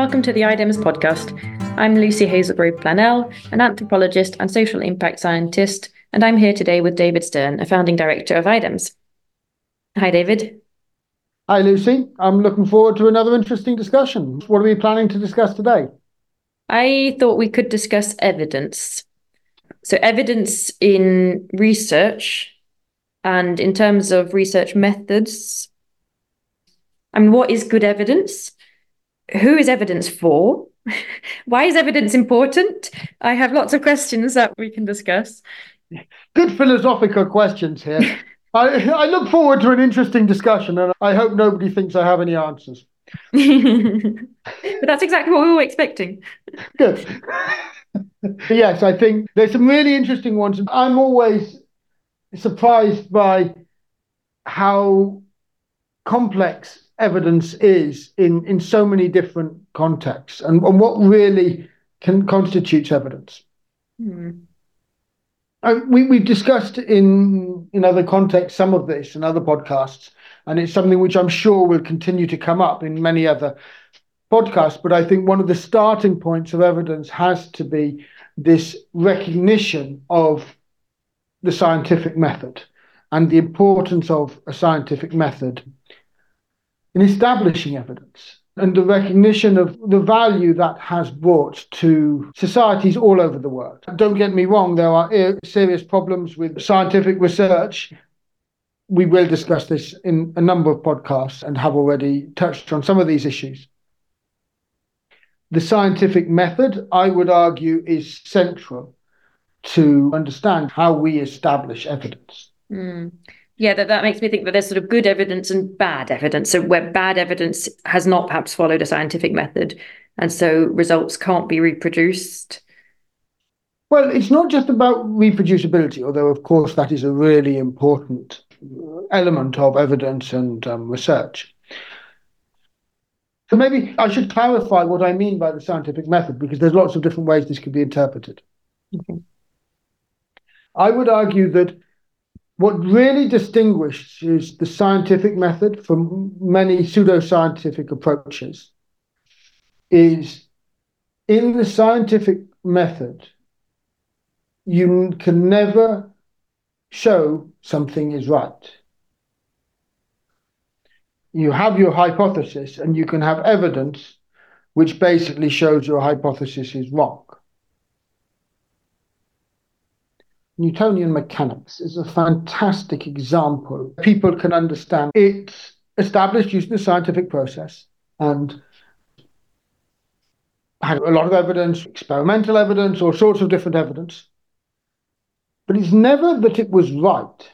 welcome to the IDEMS podcast. I'm Lucie Hazelgrove Planel, an anthropologist and social impact scientist, and I'm here today with David Stern, a founding director of IDEMS. Hi, David. Hi, Lucie. I'm looking forward to another interesting discussion. What are we planning to discuss today? I thought we could discuss evidence. So, evidence in research and in terms of research methods. I mean, what is good evidence? Who is evidence for? Why is evidence important? I have lots of questions that we can discuss. Good philosophical questions here. I, I look forward to an interesting discussion, and I hope nobody thinks I have any answers. but that's exactly what we were expecting. Good. yes, I think there's some really interesting ones. I'm always surprised by how complex evidence is in, in so many different contexts and, and what really can constitutes evidence. Mm. we, we've discussed in, in other contexts some of this in other podcasts, and it's something which I'm sure will continue to come up in many other podcasts. But I think one of the starting points of evidence has to be this recognition of the scientific method and the importance of a scientific method in establishing evidence and the recognition of the value that has brought to societies all over the world. Don't get me wrong, there are serious problems with scientific research. We will discuss this in a number of podcasts and have already touched on some of these issues. The scientific method, I would argue, is central to understand how we establish evidence. Mm yeah, that, that makes me think that there's sort of good evidence and bad evidence. So where bad evidence has not perhaps followed a scientific method, and so results can't be reproduced. Well, it's not just about reproducibility, although of course that is a really important element of evidence and um, research. So maybe I should clarify what I mean by the scientific method, because there's lots of different ways this could be interpreted. I would argue that what really distinguishes the scientific method from many pseudoscientific approaches is in the scientific method, you can never show something is right. You have your hypothesis and you can have evidence which basically shows your hypothesis is wrong. Newtonian mechanics is a fantastic example. People can understand it's established using the scientific process and had a lot of evidence, experimental evidence, all sorts of different evidence. But it's never that it was right.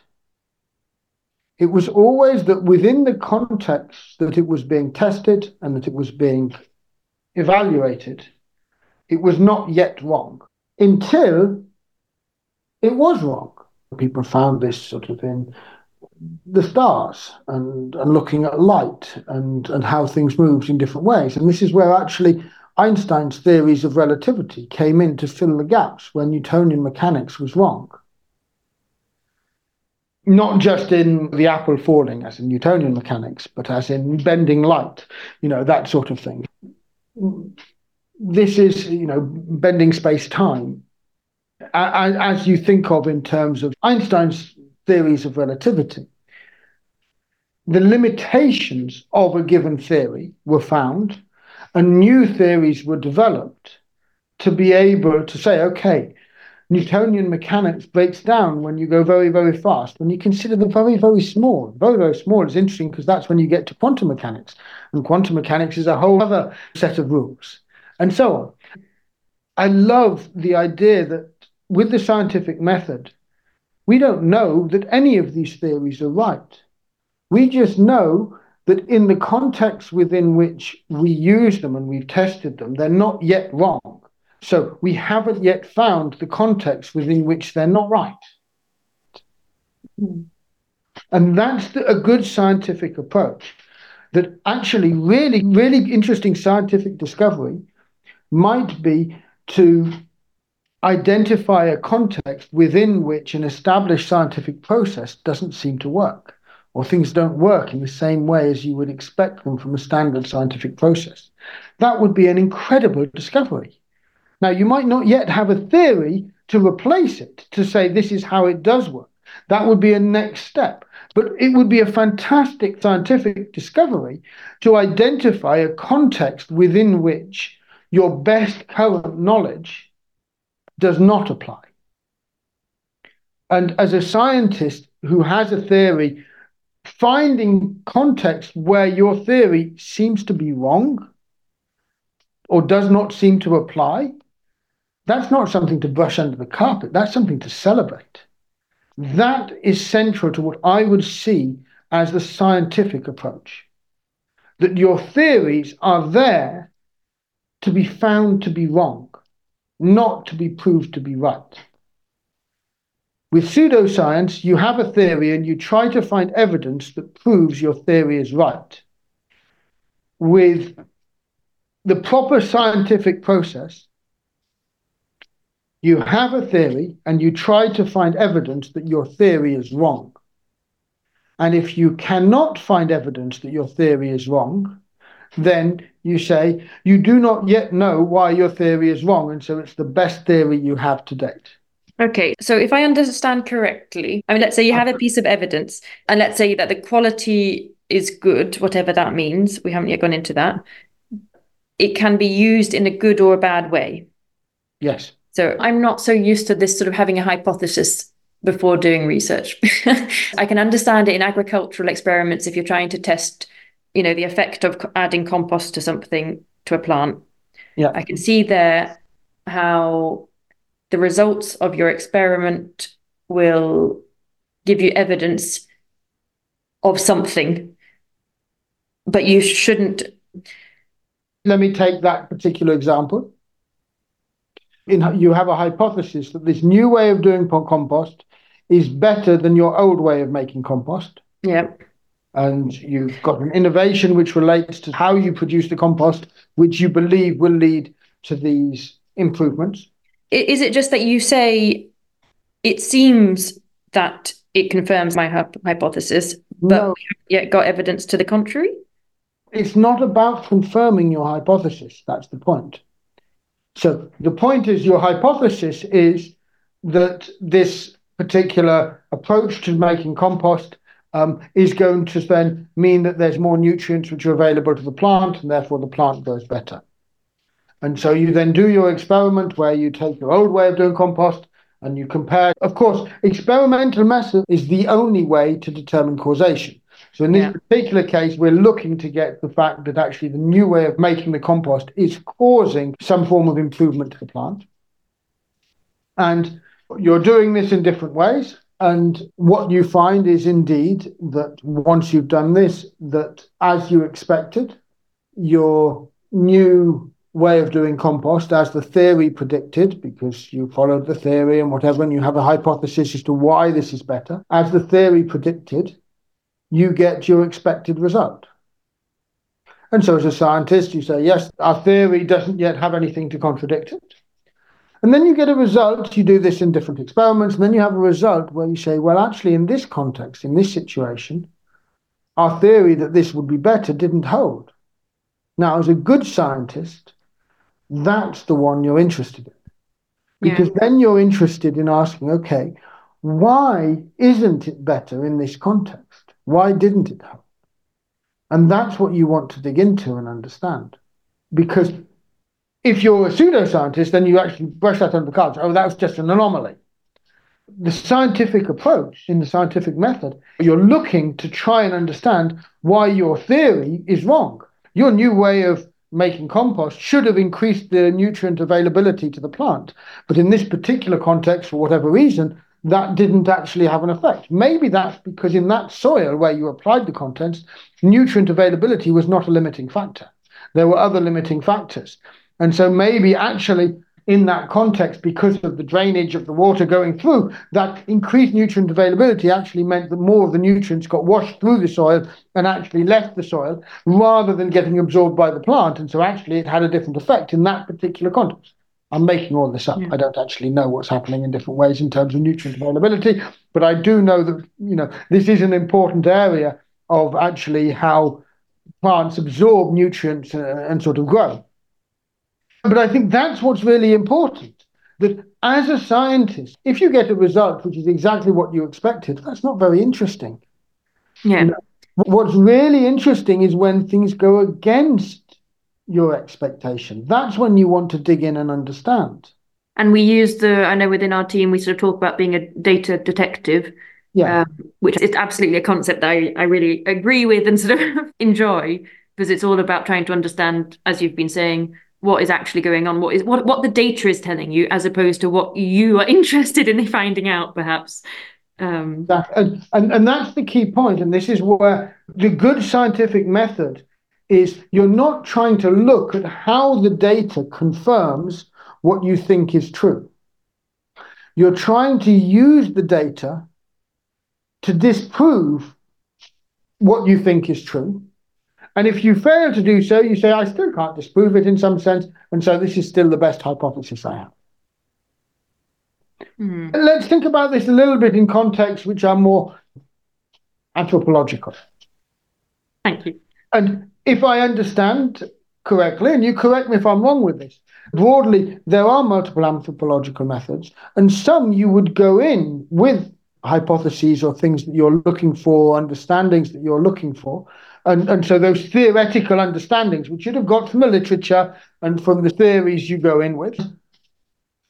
It was always that within the context that it was being tested and that it was being evaluated, it was not yet wrong until it was wrong. People found this sort of in the stars and, and looking at light and, and how things moved in different ways. And this is where actually Einstein's theories of relativity came in to fill the gaps where Newtonian mechanics was wrong. Not just in the apple falling, as in Newtonian mechanics, but as in bending light, you know, that sort of thing. This is, you know, bending space time as you think of in terms of Einstein's theories of relativity, the limitations of a given theory were found and new theories were developed to be able to say, okay, Newtonian mechanics breaks down when you go very, very fast. When you consider the very, very small, very, very small is interesting because that's when you get to quantum mechanics. And quantum mechanics is a whole other set of rules, and so on. I love the idea that with the scientific method, we don't know that any of these theories are right. We just know that in the context within which we use them and we've tested them, they're not yet wrong. So we haven't yet found the context within which they're not right. And that's the, a good scientific approach. That actually, really, really interesting scientific discovery might be to identify a context within which an established scientific process doesn't seem to work or things don't work in the same way as you would expect them from a standard scientific process. That would be an incredible discovery. Now, you might not yet have a theory to replace it, to say this is how it does work. That would be a next step. But it would be a fantastic scientific discovery to identify a context within which your best current knowledge does not apply. And as a scientist who has a theory, finding context where your theory seems to be wrong or does not seem to apply, that's not something to brush under the carpet. That's something to celebrate. That is central to what I would see as the scientific approach. That your theories are there to be found to be wrong, not to be proved to be right. With pseudoscience, you have a theory and you try to find evidence that proves your theory is right. With the proper scientific process, you have a theory and you try to find evidence that your theory is wrong. And if you cannot find evidence that your theory is wrong, then you say you do not yet know why your theory is wrong. And so it's the best theory you have to date. Okay, so if I understand correctly, I mean, let's say you have a uh-huh. piece of evidence, and let's say that the quality is good, whatever that means. We haven't yet gone into that. It can be used in a good or a bad way. Yes. So I'm not so used to this sort of having a hypothesis before doing research. I can understand it in agricultural experiments if you're trying to test, you know, the effect of adding compost to something to a plant. Yeah. I can see there how the results of your experiment will give you evidence of something, but you shouldn't. Let me take that particular example. In, you have a hypothesis that this new way of doing compost is better than your old way of making compost. Yeah. And you've got an innovation which relates to how you produce the compost, which you believe will lead to these improvements. Is it just that you say it seems that it confirms my hypothesis, but no. we haven't yet got evidence to the contrary? It's not about confirming your hypothesis. That's the point. So the point is your hypothesis is that this particular approach to making compost Um, is going to then mean that there's more nutrients which are available to the plant and therefore the plant grows better. And so you then do your experiment where you take your old way of doing compost and you compare. Of course, experimental method is the only way to determine causation. So in this yeah. particular case, we're looking to get the fact that actually the new way of making the compost is causing some form of improvement to the plant. And you're doing this in different ways. And what you find is indeed that once you've done this, that as you expected, your new way of doing compost as the theory predicted, because you followed the theory and whatever, and you have a hypothesis as to why this is better. As the theory predicted, you get your expected result. And so, as a scientist, you say, yes, our theory doesn't yet have anything to contradict it. And then you get a result, you do this in different experiments, and then you have a result where you say, well, actually, in this context, in this situation, our theory that this would be better didn't hold. Now, as a good scientist, that's the one you're interested in. Because yeah. then you're interested in asking, okay, why isn't it better in this context? Why didn't it help? And that's what you want to dig into and understand. Because if you're a pseudoscientist, then you actually brush that under the carpet. Oh, that was just an anomaly. The scientific approach in the scientific method, you're looking to try and understand why your theory is wrong. Your new way of making compost should have increased the nutrient availability to the plant. But in this particular context, for whatever reason, that didn't actually have an effect. Maybe that's because in that soil where you applied the contents, nutrient availability was not a limiting factor. There were other limiting factors. And so maybe actually in that context, because of the drainage of the water going through, that increased nutrient availability actually meant that more of the nutrients got washed through the soil and actually left the soil rather than getting absorbed by the plant. And so actually it had a different effect in that particular context. I'm making all this up. Yeah. I don't actually know what's happening in different ways in terms of nutrient availability, but I do know that you know this is an important area of actually how plants absorb nutrients and, and sort of grow. But I think that's what's really important. That as a scientist, if you get a result which is exactly what you expected, that's not very interesting. Yeah. You know, what's really interesting is when things go against your expectation. That's when you want to dig in and understand. And we use the, I know within our team, we sort of talk about being a data detective, yeah. Um, which is absolutely a concept that I, I really agree with and sort of enjoy because it's all about trying to understand, as you've been saying, what is actually going on, what is what what the data is telling you, as opposed to what you are interested in finding out, perhaps. Um, and, and and that's the key point, and this is where the good scientific method is you're not trying to look at how the data confirms what you think is true. You're trying to use the data to disprove what you think is true. And if you fail to do so, you say, I still can't disprove it in some sense. And so this is still the best hypothesis I have. Mm. Let's think about this a little bit in contexts which are more anthropological. Thank you. And if I understand correctly, and you correct me if I'm wrong with this, broadly, there are multiple anthropological methods, and some you would go in with hypotheses or things that you're looking for, understandings that you're looking for. And, and so those theoretical understandings, which you'd have got from the literature and from the theories you go in with,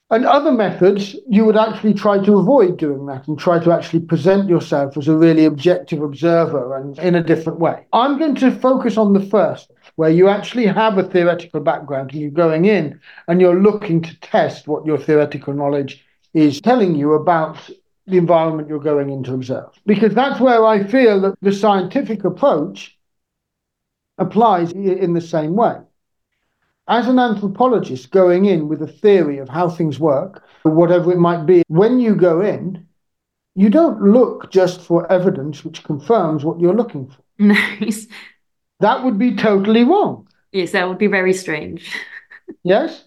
and other methods, you would actually try to avoid doing that and try to actually present yourself as a really objective observer and in a different way. I'm going to focus on the first, where you actually have a theoretical background and you're going in and you're looking to test what your theoretical knowledge is telling you about the environment you're going in to observe. Because that's where I feel that the scientific approach applies in the same way as an anthropologist going in with a theory of how things work, whatever it might be, when you go in, you don't look just for evidence which confirms what you're looking for. Nice. That would be totally wrong. Yes, that would be very strange. yes.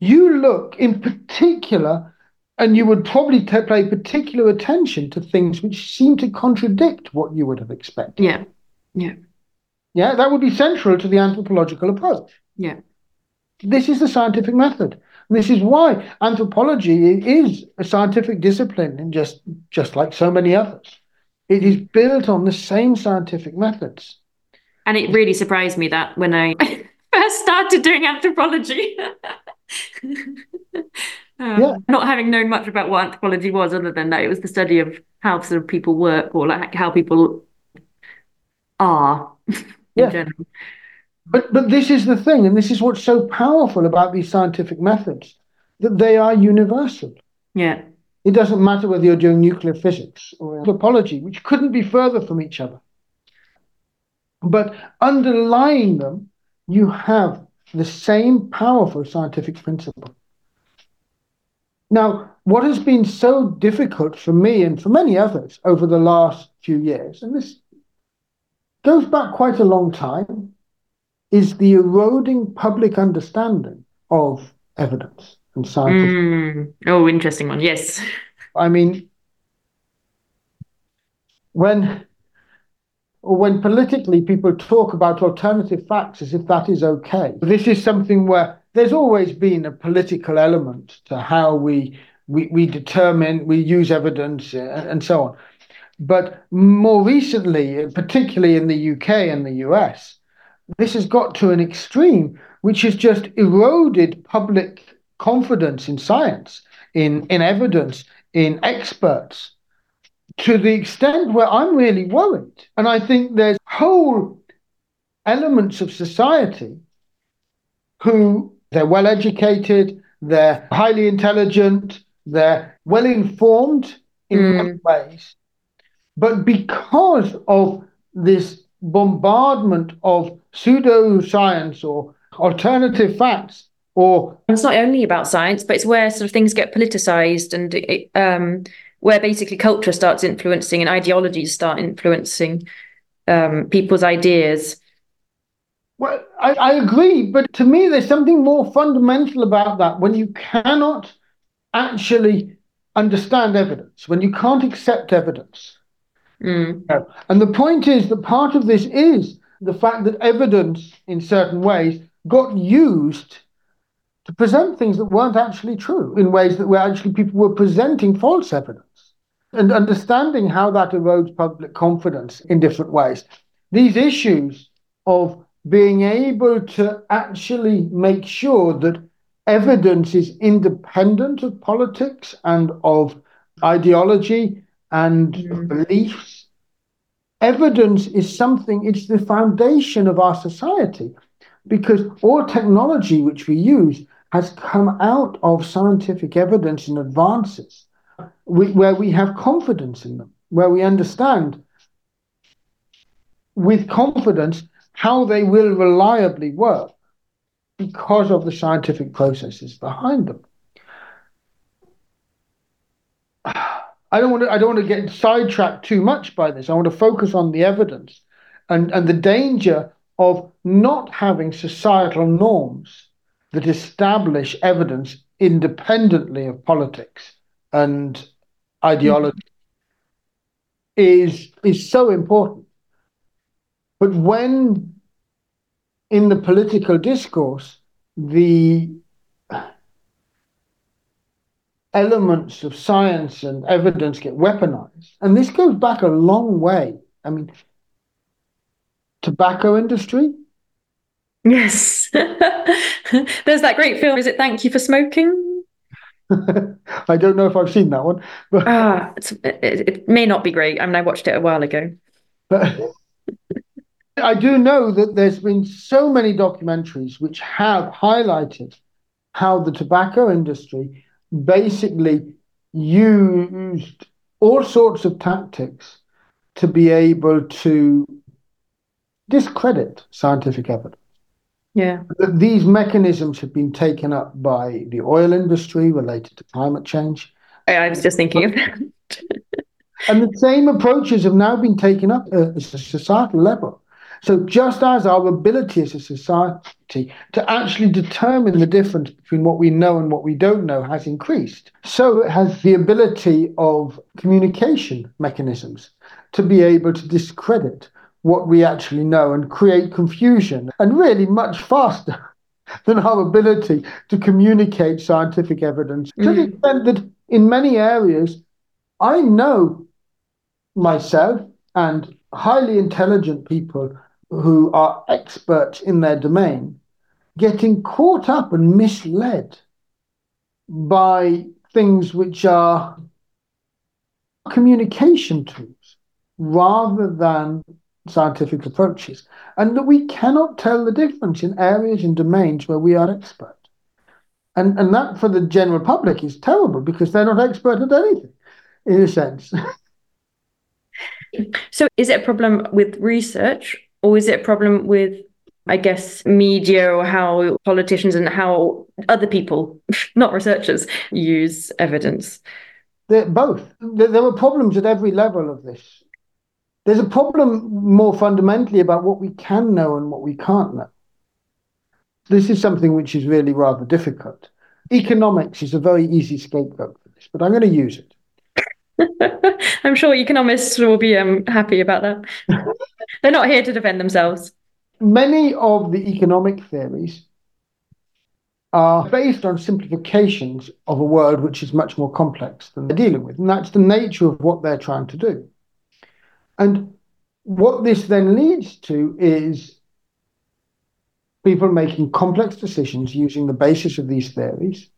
You look in particular, and you would probably t- pay particular attention to things which seem to contradict what you would have expected. Yeah. Yeah. Yeah, that would be central to the anthropological approach. Yeah. This is the scientific method. This is why anthropology is a scientific discipline, and just just like so many others, it is built on the same scientific methods. And it really surprised me that when I first started doing anthropology, um, yeah. not having known much about what anthropology was, other than that it was the study of how sort of people work or like how people are yeah. general. But but this is the thing, and this is what's so powerful about these scientific methods, that they are universal. Yeah. It doesn't matter whether you're doing nuclear physics or anthropology, which couldn't be further from each other. But underlying them, you have the same powerful scientific principle. Now, what has been so difficult for me and for many others over the last few years, and this goes back quite a long time, is the eroding public understanding of evidence and science. Mm. Oh, interesting one. Yes. I mean, when when politically people talk about alternative facts as if that is okay, this is something where there's always been a political element to how we we, we determine, we use evidence, uh, and, and so on. But more recently, particularly in the UK and the US, this has got to an extreme which has just eroded public confidence in science, in, in evidence, in experts, to the extent where I'm really worried. And I think there's whole elements of society who they're well educated, they're highly intelligent, they're well informed in mm. ways. But because of this bombardment of pseudoscience or alternative facts or it's not only about science but it's where sort of things get politicized and it, um, where basically culture starts influencing and ideologies start influencing um, people's ideas well I, I agree, but to me, there's something more fundamental about that when you cannot actually understand evidence, when you can't accept evidence. Mm. And the point is that part of this is the fact that evidence, in certain ways, got used to present things that weren't actually true in ways that were actually people were presenting false evidence and understanding how that erodes public confidence in different ways. These issues of being able to actually make sure that evidence is independent of politics and of ideology and mm. beliefs. Evidence is something, it's the foundation of our society because all technology which we use has come out of scientific evidence and advances where we have confidence in them, where we understand with confidence how they will reliably work because of the scientific processes behind them. I don't want to I don't want to get sidetracked too much by this. I want to focus on the evidence and, and the danger of not having societal norms that establish evidence independently of politics and ideology mm-hmm. is is so important. But when in the political discourse the elements of science and evidence get weaponized, and this goes back a long way. I mean, tobacco industry. Yes, there's that great film. Is it Thank You for Smoking? I don't know if I've seen that one. But ah, it, it, may not be great. I mean, I watched it a while ago. But I do know that there's been so many documentaries which have highlighted how the tobacco industry basically used all sorts of tactics to be able to discredit scientific evidence. Yeah. These mechanisms have been taken up by the oil industry related to climate change. I was just thinking of that. and the same approaches have now been taken up at a societal level. So, just as our ability as a society to actually determine the difference between what we know and what we don't know has increased, so has the ability of communication mechanisms to be able to discredit what we actually know and create confusion, and really much faster than our ability to communicate scientific evidence mm. to the mm. extent that in many areas, I know myself and highly intelligent people who are experts in their domain getting caught up and misled by things which are communication tools rather than scientific approaches, and that we cannot tell the difference in areas and domains where we are expert. And, and that for the general public is terrible because they're not expert at anything, in a sense. so, is it a problem with research, or is it a problem with, I guess, media or how politicians and how other people, not researchers, use evidence? They're both. There are problems at every level of this there's a problem more fundamentally about what we can know and what we can't know. This is something which is really rather difficult. Economics is a very easy scapegoat for this, but I'm going to use it. I'm sure economists will be um, happy about that. They're not here to defend themselves. Many of the economic theories are based on simplifications of a world which is much more complex than they're dealing with. And that's the nature of what they're trying to do. And what this then leads to is people making complex decisions using the basis of these theories,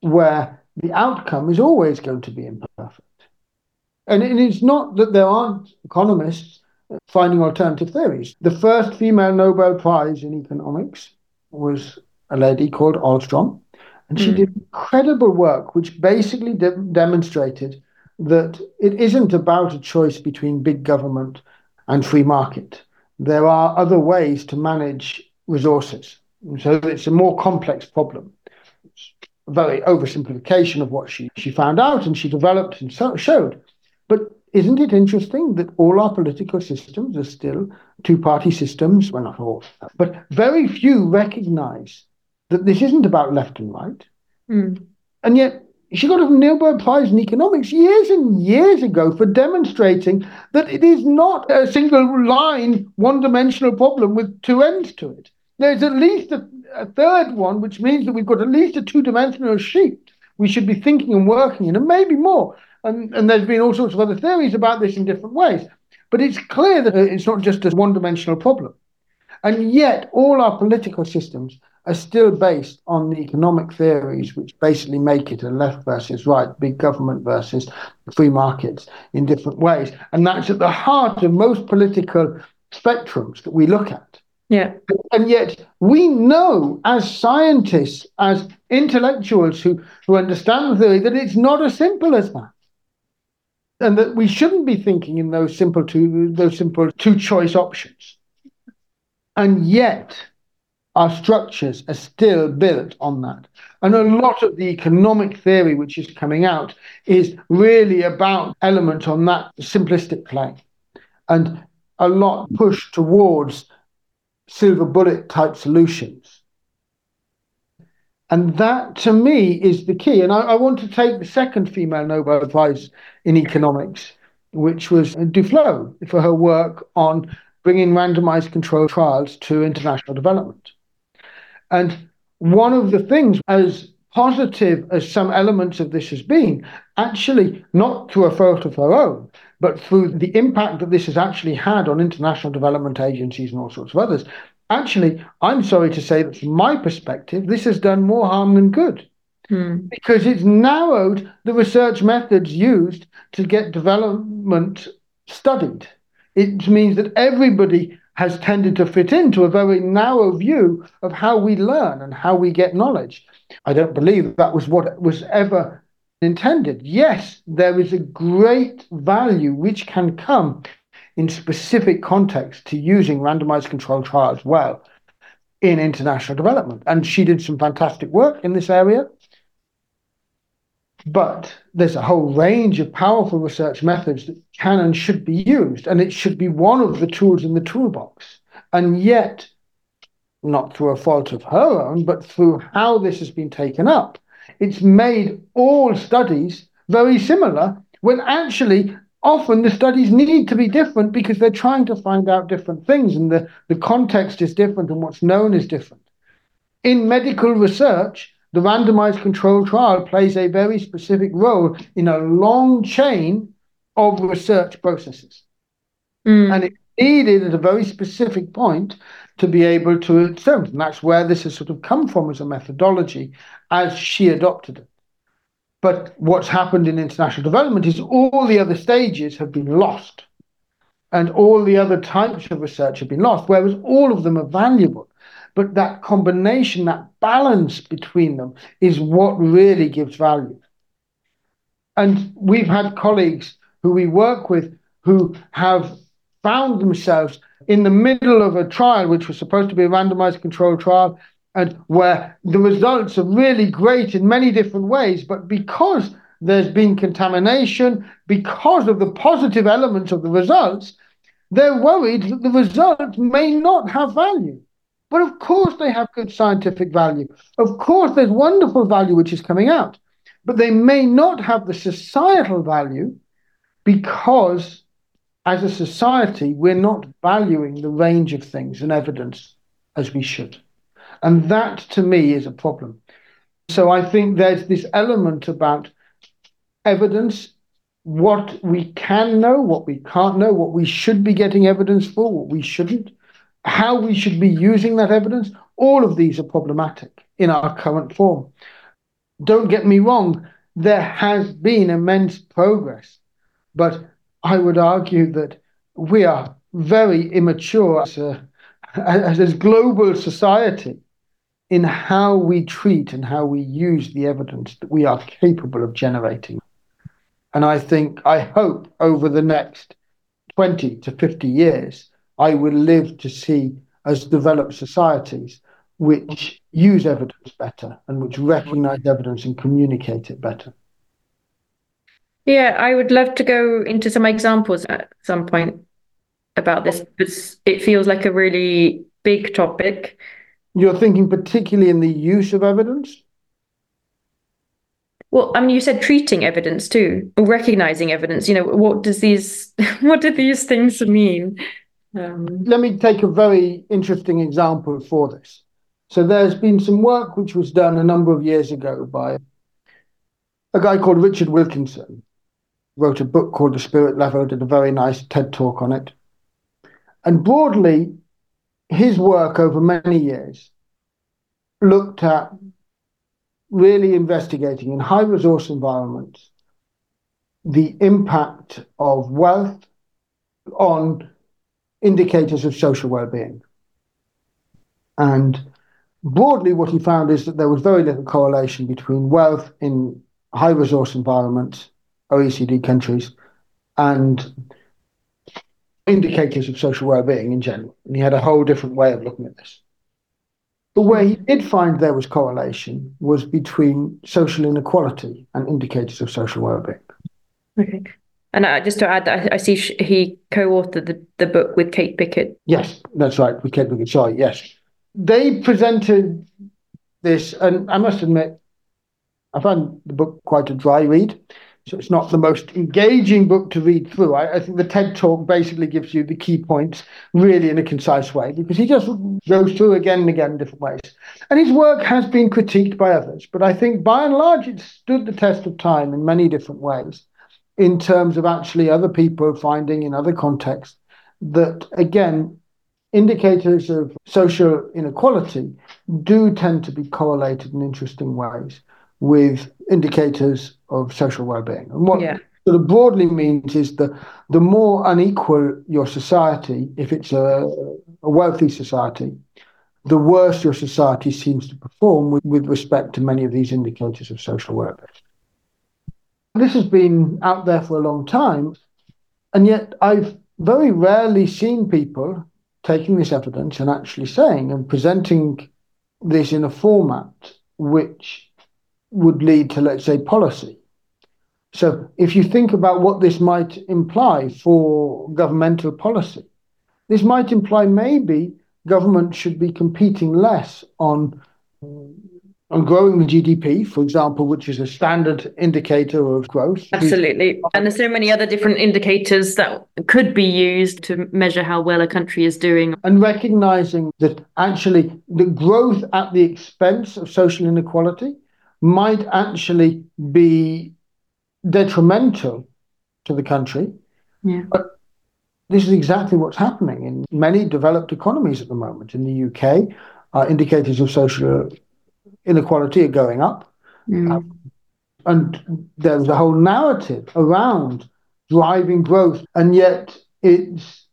where the outcome is always going to be imperfect. And it is not that there aren't economists finding alternative theories. The first female Nobel Prize in economics was a lady called Ostrom, and she mm. did incredible work which basically de- demonstrated that it isn't about a choice between big government and free market. There are other ways to manage resources. So it's a more complex problem. It's a very oversimplification of what she, she found out and she developed and so, showed. But isn't it interesting that all our political systems are still two party systems? Well, not all, but very few recognize that this isn't about left and right. Mm. And yet, she got a Nobel Prize in economics years and years ago for demonstrating that it is not a single line, one dimensional problem with two ends to it. There's at least a, a third one, which means that we've got at least a two dimensional sheet we should be thinking and working in, and maybe more. And, and there's been all sorts of other theories about this in different ways. But it's clear that it's not just a one dimensional problem. And yet, all our political systems are still based on the economic theories which basically make it a left versus right, big government versus free markets in different ways. And that's at the heart of most political spectrums that we look at. Yeah. And yet we know as scientists, as intellectuals who, who understand the theory, that it's not as simple as that. And that we shouldn't be thinking in those simple two those simple two choice options. And yet our structures are still built on that. And a lot of the economic theory which is coming out is really about element on that simplistic plane. And a lot push towards silver bullet type solutions. And that to me is the key. And I, I want to take the second female Nobel Prize in economics, which was Duflo for her work on bringing randomized controlled trials to international development. And one of the things, as positive as some elements of this has been, actually not through a fault of her own, but through the impact that this has actually had on international development agencies and all sorts of others, actually, I'm sorry to say that from my perspective, this has done more harm than good. Hmm. Because it's narrowed the research methods used to get development studied. It means that everybody has tended to fit into a very narrow view of how we learn and how we get knowledge. I don't believe that was what was ever intended. Yes, there is a great value which can come in specific context to using randomized controlled trials well in international development. And she did some fantastic work in this area. But there's a whole range of powerful research methods that can and should be used, and it should be one of the tools in the toolbox. And yet, not through a fault of her own, but through how this has been taken up, it's made all studies very similar when actually often the studies need to be different because they're trying to find out different things and the, the context is different and what's known is different. In medical research, the randomized control trial plays a very specific role in a long chain of research processes. Mm. And it's needed at a very specific point to be able to experiment. And that's where this has sort of come from as a methodology as she adopted it. But what's happened in international development is all the other stages have been lost. And all the other types of research have been lost, whereas all of them are valuable. But that combination, that balance between them is what really gives value. And we've had colleagues who we work with who have found themselves in the middle of a trial, which was supposed to be a randomized controlled trial, and where the results are really great in many different ways, but because there's been contamination, because of the positive elements of the results, they're worried that the results may not have value. But of course, they have good scientific value. Of course, there's wonderful value which is coming out, but they may not have the societal value because, as a society, we're not valuing the range of things and evidence as we should. And that to me is a problem. So I think there's this element about evidence, what we can know, what we can't know, what we should be getting evidence for, what we shouldn't, how we should be using that evidence. All of these are problematic in our current form. Don't get me wrong, there has been immense progress, but I would argue that we are very immature as a, as global society in how we treat and how we use the evidence that we are capable of generating. And I think, I hope over the next 20 to 50 years, I will live to see us develop societies which use evidence better and which recognize evidence and communicate it better. Yeah, I would love to go into some examples at some point about this because it feels like a really big topic. You're thinking particularly in the use of evidence? Well, I mean, you said treating evidence too, or recognizing evidence. You know, what does these, what do these things mean? Um, Let me take a very interesting example for this. So there's been some work which was done a number of years ago by a guy called Richard Wilkinson. Wrote a book called The Spirit Level, did a very nice TED talk on it. And broadly, his work over many years looked at really investigating in high resource environments the impact of wealth on indicators of social well-being. And broadly, what he found is that there was very little correlation between wealth in high resource environments, OECD countries, and indicators of social well-being in general. And he had a whole different way of looking at this. But where he did find there was correlation was between social inequality and indicators of social well-being. Okay. And uh, just to add, I, I see he co-authored the, the book with Kate Pickett. Yes, that's right, with Kate Pickett. Sorry, yes. They presented this, and I must admit, I found the book quite a dry read. So it's not the most engaging book to read through. I, I, think the TED talk basically gives you the key points really in a concise way because he just goes through again and again in different ways. And his work has been critiqued by others, but I think by and large it stood the test of time in many different ways in terms of actually other people finding in other contexts that, again, indicators of social inequality do tend to be correlated in interesting ways with indicators of social well-being. And what yeah. sort of broadly means is that the more unequal your society, if it's a, a wealthy society, the worse your society seems to perform with, with respect to many of these indicators of social well-being. This has been out there for a long time, and yet I've very rarely seen people taking this evidence and actually saying and presenting this in a format which would lead to, let's say, policy. So if you think about what this might imply for governmental policy, this might imply maybe government should be competing less on on growing the GDP, for example, which is a standard indicator of growth. Absolutely. And there's so many other different indicators that could be used to measure how well a country is doing. And recognizing that actually the growth at the expense of social inequality might actually be detrimental to the country. Yeah. But this is exactly what's happening in many developed economies at the moment. In the UK, uh, indicators of social inequality are going up. Mm. Um, and there's a whole narrative around driving growth, and yet it's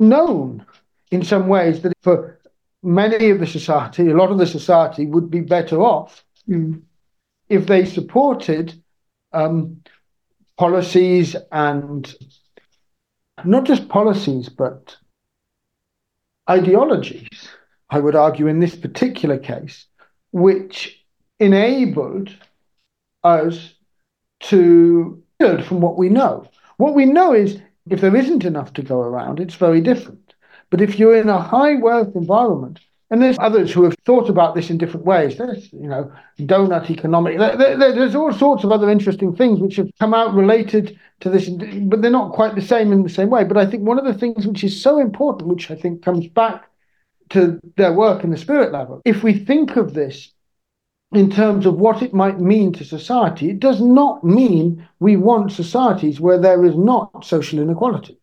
known in some ways that for many of the society, a lot of the society would be better off mm. if they supported um, policies and not just policies, but ideologies, I would argue in this particular case, which enabled us to build from what we know. What we know is if there isn't enough to go around, it's very different. But if you're in a high wealth environment and there's others who have thought about this in different ways. There's, you know, donut economic. There, there, there's all sorts of other interesting things which have come out related to this, but they're not quite the same in the same way. But I think one of the things which is so important, which I think comes back to their work in the spirit level, if we think of this in terms of what it might mean to society, it does not mean we want societies where there is not social inequality.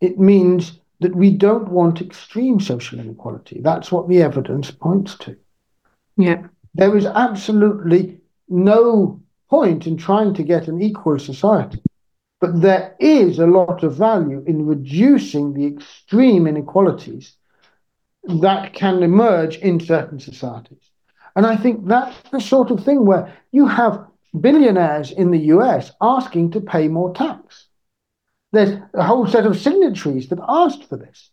It means that we don't want extreme social inequality. That's what the evidence points to. Yeah. There is absolutely no point in trying to get an equal society. But there is a lot of value in reducing the extreme inequalities that can emerge in certain societies. And I think that's the sort of thing where you have billionaires in the US asking to pay more tax. There's a whole set of signatories that asked for this.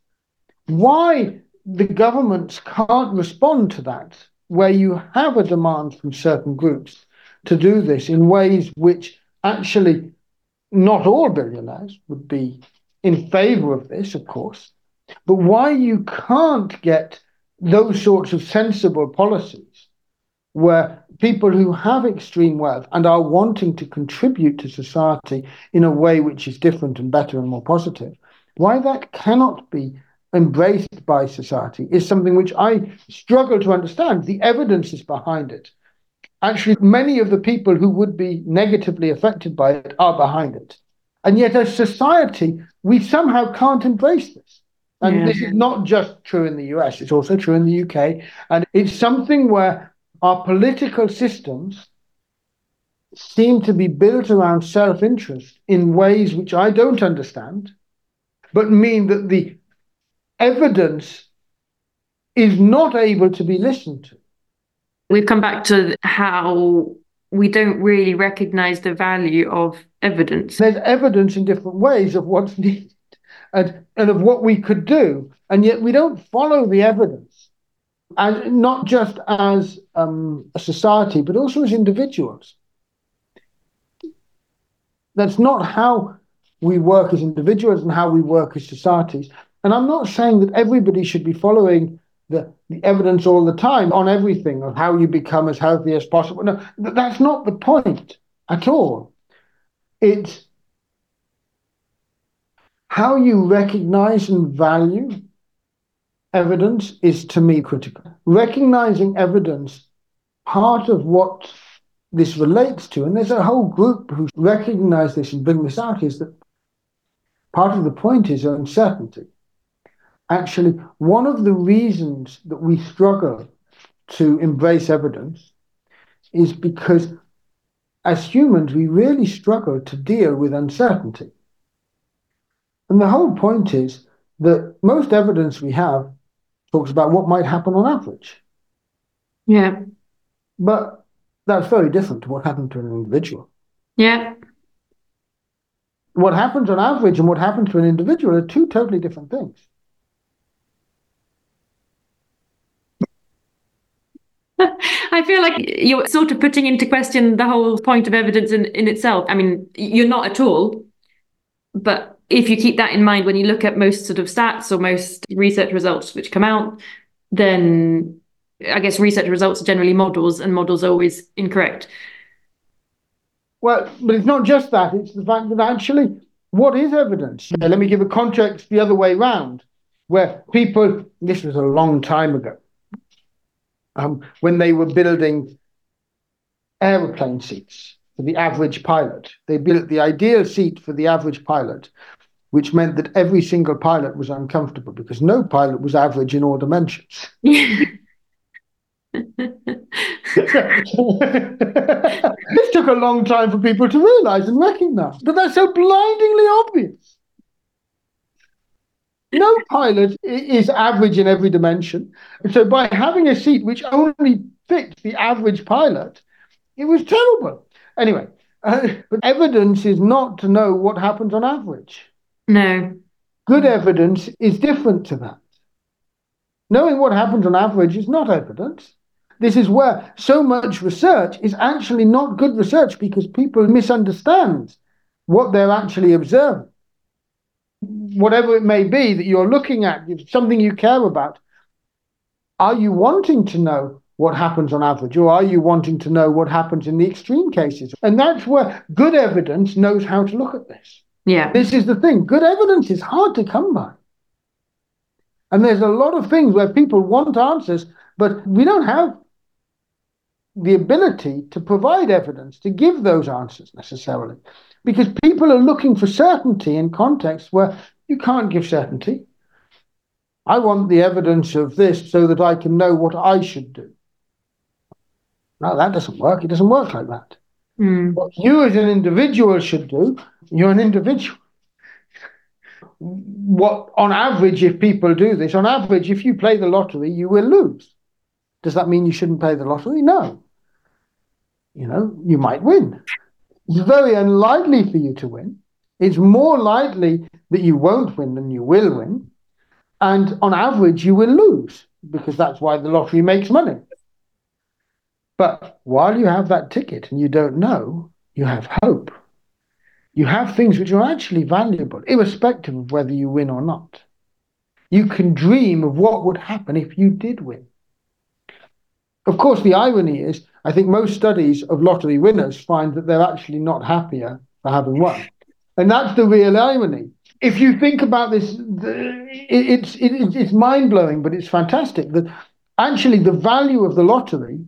Why the governments can't respond to that, where you have a demand from certain groups to do this in ways which actually not all billionaires would be in favor of this, of course, but why you can't get those sorts of sensible policies where people who have extreme wealth and are wanting to contribute to society in a way which is different and better and more positive, why that cannot be embraced by society is something which I struggle to understand. The evidence is behind it. Actually, many of the people who would be negatively affected by it are behind it. And yet, as society, we somehow can't embrace this. And yeah. this is not just true in the US, it's also true in the UK. And it's something where our political systems seem to be built around self interest in ways which I don't understand, but mean that the evidence is not able to be listened to. We've come back to how we don't really recognize the value of evidence. There's evidence in different ways of what's needed and, and of what we could do, and yet we don't follow the evidence. And not just as um, a society, but also as individuals. That's not how we work as individuals and how we work as societies. And I'm not saying that everybody should be following the, the evidence all the time on everything of how you become as healthy as possible. No, that's not the point at all. It's how you recognize and value evidence is to me critical. Recognizing evidence, part of what this relates to, and there's a whole group who recognize this and bring this out, is that part of the point is uncertainty actually one of the reasons that we struggle to embrace evidence is because as humans we really struggle to deal with uncertainty and the whole point is that most evidence we have talks about what might happen on average yeah but that's very different to what happened to an individual yeah what happens on average and what happens to an individual are two totally different things I feel like you're sort of putting into question the whole point of evidence in, in itself. I mean, you're not at all. But if you keep that in mind when you look at most sort of stats or most research results which come out, then I guess research results are generally models and models are always incorrect. Well, but it's not just that, it's the fact that actually, what is evidence? Let me give a context the other way round, where people, this was a long time ago, um, when they were building aeroplane seats for the average pilot. They built mm. the ideal seat for the average pilot, which meant that every single pilot was uncomfortable because no pilot was average in all dimensions. this took a long time for people to realize and recognize, but that's so blindingly obvious. No pilot is average in every dimension. So by having a seat which only fits the average pilot, it was terrible. Anyway, uh, but evidence is not to know what happens on average. No. Good evidence is different to that. Knowing what happens on average is not evidence. This is where so much research is actually not good research because people misunderstand what they're actually observing whatever it may be that you're looking at, something you care about, are you wanting to know what happens on average, or are you wanting to know what happens in the extreme cases? And that's where good evidence knows how to look at this. Yeah. This is the thing. Good evidence is hard to come by. And there's a lot of things where people want answers, but we don't have the ability to provide evidence to give those answers necessarily because people are looking for certainty in contexts where you can't give certainty. I want the evidence of this so that I can know what I should do. No, that doesn't work. It doesn't work like that. Mm. What you as an individual should do, you're an individual. What on average, if people do this, on average, if you play the lottery, you will lose. Does that mean you shouldn't play the lottery? No. You know, you might win. It's very unlikely for you to win. It's more likely that you won't win than you will win. And on average, you will lose because that's why the lottery makes money. But while you have that ticket and you don't know, you have hope. you have things which are actually valuable, irrespective of whether you win or not. You can dream of what would happen if you did win. Of course, the irony is, I think most studies of lottery winners find that they're actually not happier for having won. And that's the real irony. If you think about this, it's, it's, mind blowing, but it's fantastic that actually the value of the lottery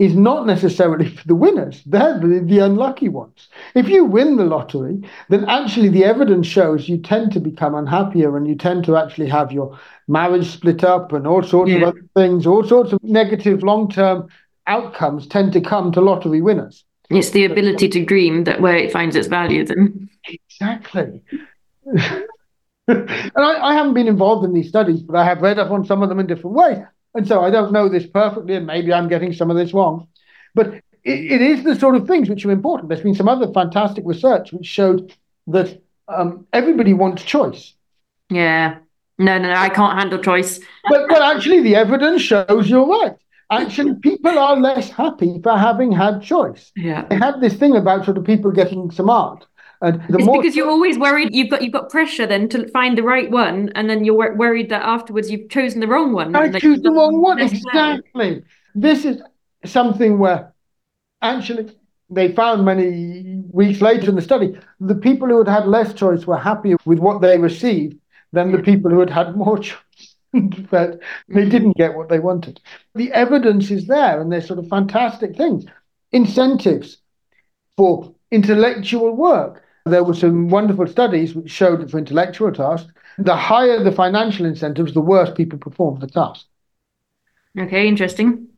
is not necessarily for the winners. They're the, the, unlucky ones. If you win the lottery, then actually the evidence shows you tend to become unhappier and you tend to actually have your marriage split up and all sorts yeah. of other things, all sorts of negative long term outcomes tend to come to lottery winners. It's the ability to dream that where it finds its value then. Exactly. and I, I haven't been involved in these studies, but I have read up on some of them in different ways. And so I don't know this perfectly, and maybe I'm getting some of this wrong. But it, it is the sort of things which are important. There's been some other fantastic research which showed that um, everybody wants choice. Yeah. No, no, no, I can't handle choice. But, but actually, the evidence shows you're right. Actually, people are less happy for having had choice. Yeah. They had this thing about sort of people getting smart. And the it's more because you're always worried you've got you've got pressure then to find the right one, and then you're worried that afterwards you've chosen the wrong one. I choose the wrong one exactly. This is something where actually they found many weeks later in the study the people who had had less choice were happier with what they received than the people who had had more choice. but they didn't get what they wanted. The evidence is there, and there's sort of fantastic things. Incentives for intellectual work. There were some wonderful studies which showed that for intellectual tasks, the higher the financial incentives, the worse people perform the task. Okay, interesting.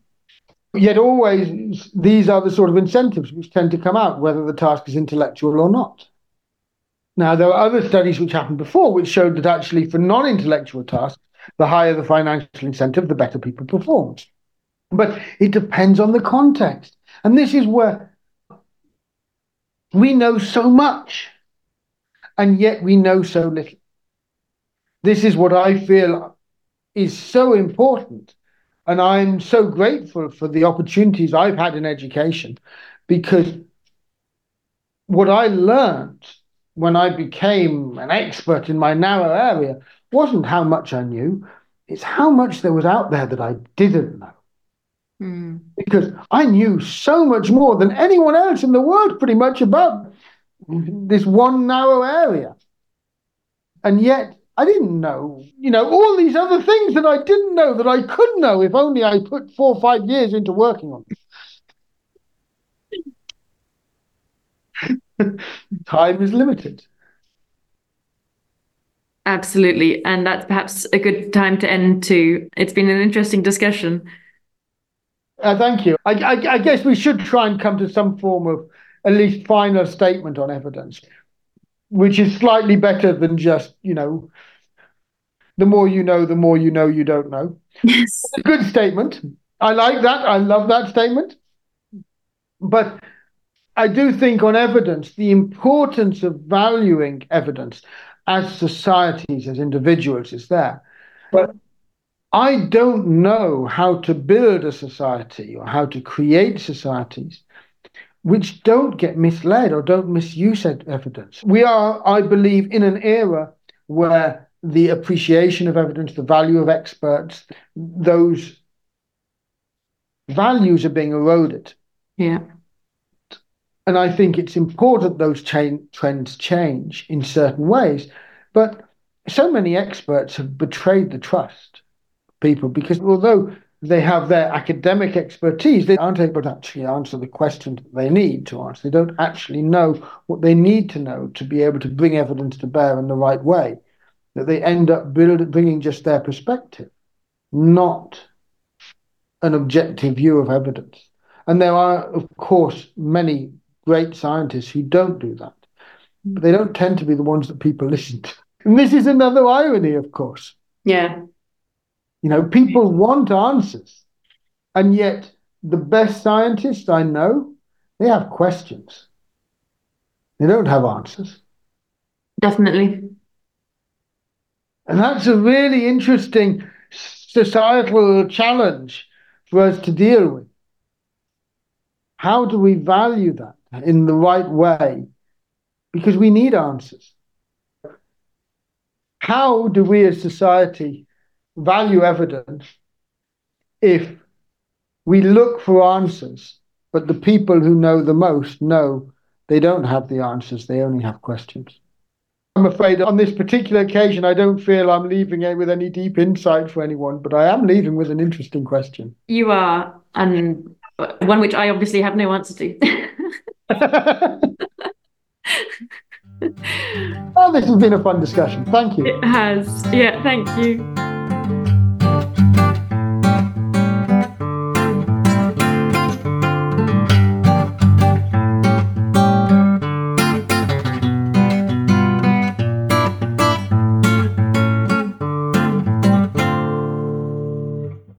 Yet always these are the sort of incentives which tend to come out, whether the task is intellectual or not. Now, there are other studies which happened before which showed that actually for non intellectual tasks, the higher the financial incentive, the better people perform. But it depends on the context. And this is where we know so much, and yet we know so little. This is what I feel is so important. And I'm so grateful for the opportunities I've had in education because what I learned when I became an expert in my narrow area wasn't how much I knew, it's how much there was out there that I didn't know. Mm. Because I knew so much more than anyone else in the world, pretty much, about this one narrow area. And yet, I didn't know, you know, all these other things that I didn't know that I could know if only I put four or five years into working on. Time is limited. Absolutely. And that's perhaps a good time to end too. It's been an interesting discussion. Uh, thank you. I, I, I, guess we should try and come to some form of at least final statement on evidence, which is slightly better than just, you know, the more you know, the more you know you don't know. Yes. a good statement. I like that. I love that statement. But I do think on evidence, the importance of valuing evidence as societies, as individuals, is there. But I don't know how to build a society or how to create societies which don't get misled or don't misuse evidence. We are, I believe, in an era where the appreciation of evidence, the value of experts, those values are being eroded. Yeah. And I think it's important those chain, trends change in certain ways. But so many experts have betrayed the trust people because although they have their academic expertise, they aren't able to actually answer the questions that they need to answer. They don't actually know what they need to know to be able to bring evidence to bear in the right way. That they end up build, bringing just their perspective, not an objective view of evidence. And there are, of course, many great scientists who don't do that. But they don't tend to be the ones that people listen to. And this is another irony, of course. Yeah. You know, people want answers. And yet, the best scientists I know, they have questions. They don't have answers. Definitely. And that's a really interesting societal challenge for us to deal with. How do we value that? in the right way because we need answers. How do we as society value evidence if we look for answers, but the people who know the most know they don't have the answers, they only have questions? I'm afraid on this particular occasion, I don't feel I'm leaving it with any deep insight for anyone, but I am leaving with an interesting question. You are, and one which I obviously have no answer to. oh, this has been a fun discussion. Thank you. It has. Yeah, thank you.